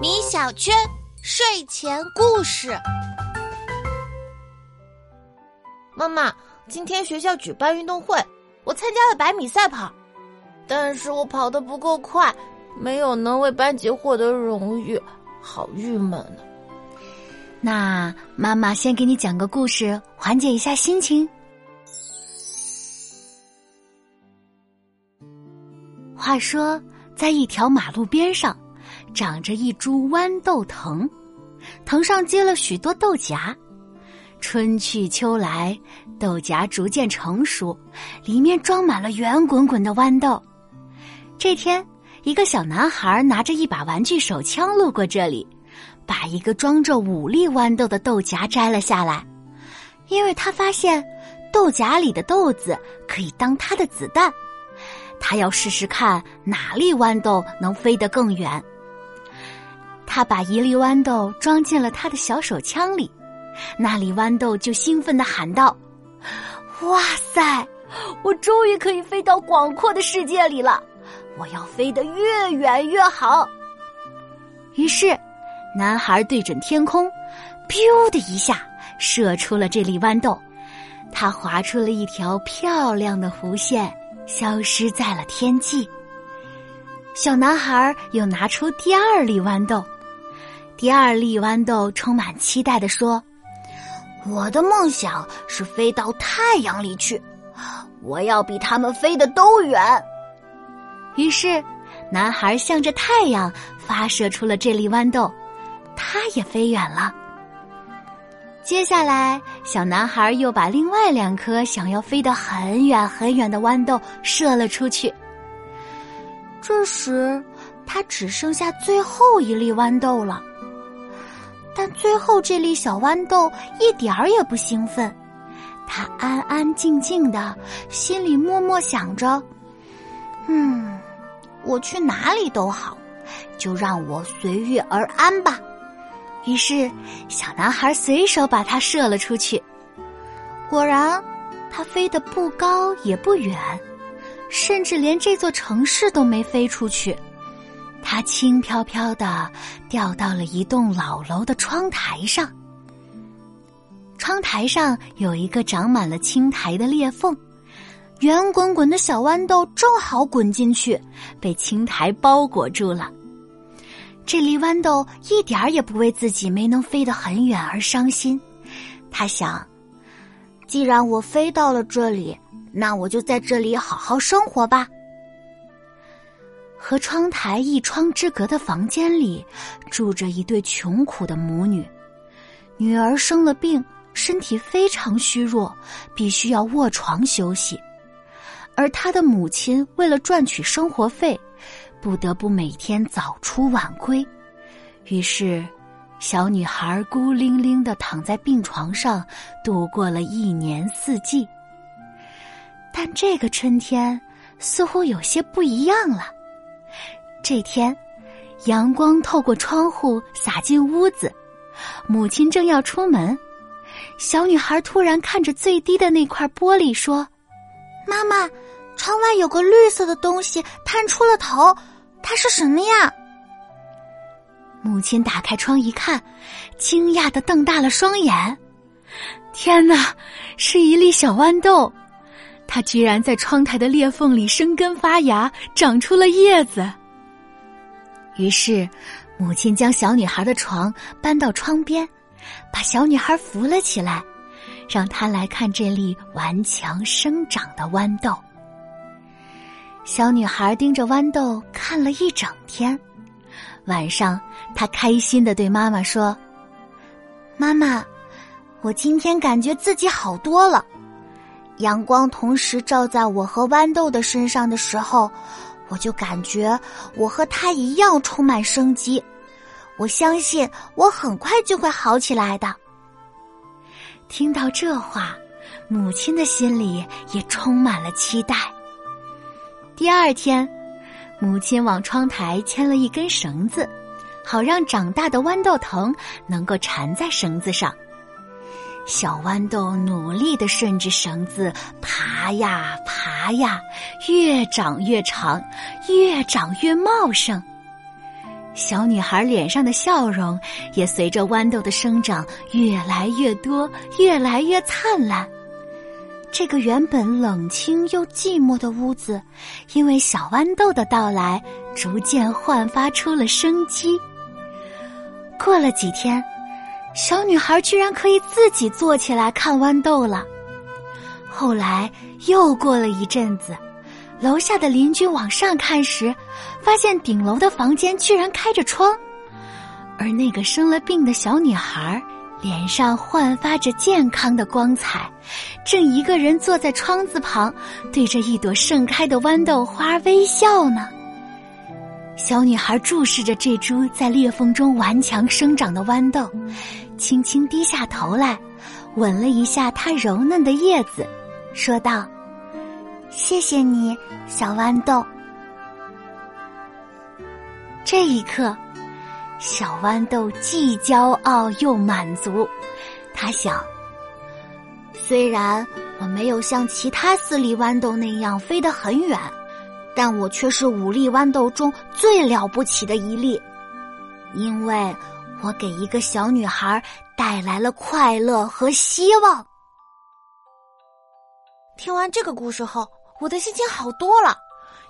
米小圈睡前故事。妈妈，今天学校举办运动会，我参加了百米赛跑，但是我跑得不够快，没有能为班级获得荣誉，好郁闷呢。那妈妈先给你讲个故事，缓解一下心情。话说，在一条马路边上，长着一株豌豆藤，藤上结了许多豆荚。春去秋来，豆荚逐渐成熟，里面装满了圆滚滚的豌豆。这天，一个小男孩拿着一把玩具手枪路过这里，把一个装着五粒豌豆的豆荚摘了下来，因为他发现豆荚里的豆子可以当他的子弹。他要试试看哪粒豌豆能飞得更远。他把一粒豌豆装进了他的小手枪里，那粒豌豆就兴奋地喊道：“哇塞，我终于可以飞到广阔的世界里了！我要飞得越远越好。”于是，男孩对准天空，biu 的一下射出了这粒豌豆，他划出了一条漂亮的弧线。消失在了天际。小男孩又拿出第二粒豌豆，第二粒豌豆充满期待的说：“我的梦想是飞到太阳里去，我要比他们飞得都远。”于是，男孩向着太阳发射出了这粒豌豆，他也飞远了。接下来，小男孩又把另外两颗想要飞得很远很远的豌豆射了出去。这时，他只剩下最后一粒豌豆了。但最后这粒小豌豆一点儿也不兴奋，他安安静静的，心里默默想着：“嗯，我去哪里都好，就让我随遇而安吧。”于是，小男孩随手把它射了出去。果然，它飞得不高也不远，甚至连这座城市都没飞出去。它轻飘飘的掉到了一栋老楼的窗台上。窗台上有一个长满了青苔的裂缝，圆滚滚的小豌豆正好滚进去，被青苔包裹住了。这粒豌豆一点儿也不为自己没能飞得很远而伤心，他想：既然我飞到了这里，那我就在这里好好生活吧。和窗台一窗之隔的房间里，住着一对穷苦的母女，女儿生了病，身体非常虚弱，必须要卧床休息，而她的母亲为了赚取生活费。不得不每天早出晚归，于是，小女孩孤零零的躺在病床上，度过了一年四季。但这个春天似乎有些不一样了。这天，阳光透过窗户洒进屋子，母亲正要出门，小女孩突然看着最低的那块玻璃说：“妈妈，窗外有个绿色的东西探出了头。”它是什么呀？母亲打开窗一看，惊讶的瞪大了双眼。天哪，是一粒小豌豆！它居然在窗台的裂缝里生根发芽，长出了叶子。于是，母亲将小女孩的床搬到窗边，把小女孩扶了起来，让她来看这粒顽强生长的豌豆。小女孩盯着豌豆看了一整天，晚上她开心的对妈妈说：“妈妈，我今天感觉自己好多了。阳光同时照在我和豌豆的身上的时候，我就感觉我和他一样充满生机。我相信我很快就会好起来的。”听到这话，母亲的心里也充满了期待。第二天，母亲往窗台牵了一根绳子，好让长大的豌豆藤能够缠在绳子上。小豌豆努力的顺着绳子爬呀爬呀，越长越长，越长越茂盛。小女孩脸上的笑容也随着豌豆的生长越来越多，越来越灿烂。这个原本冷清又寂寞的屋子，因为小豌豆的到来，逐渐焕发出了生机。过了几天，小女孩居然可以自己坐起来看豌豆了。后来又过了一阵子，楼下的邻居往上看时，发现顶楼的房间居然开着窗，而那个生了病的小女孩。脸上焕发着健康的光彩，正一个人坐在窗子旁，对着一朵盛开的豌豆花微笑呢。小女孩注视着这株在裂缝中顽强生长的豌豆，轻轻低下头来，吻了一下它柔嫩的叶子，说道：“谢谢你，小豌豆。”这一刻。小豌豆既骄傲又满足，他想：虽然我没有像其他四粒豌豆那样飞得很远，但我却是五粒豌豆中最了不起的一粒，因为我给一个小女孩带来了快乐和希望。听完这个故事后，我的心情好多了，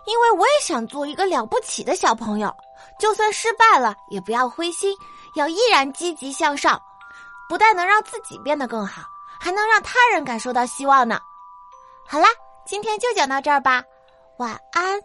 因为我也想做一个了不起的小朋友。就算失败了，也不要灰心，要依然积极向上。不但能让自己变得更好，还能让他人感受到希望呢。好啦，今天就讲到这儿吧，晚安。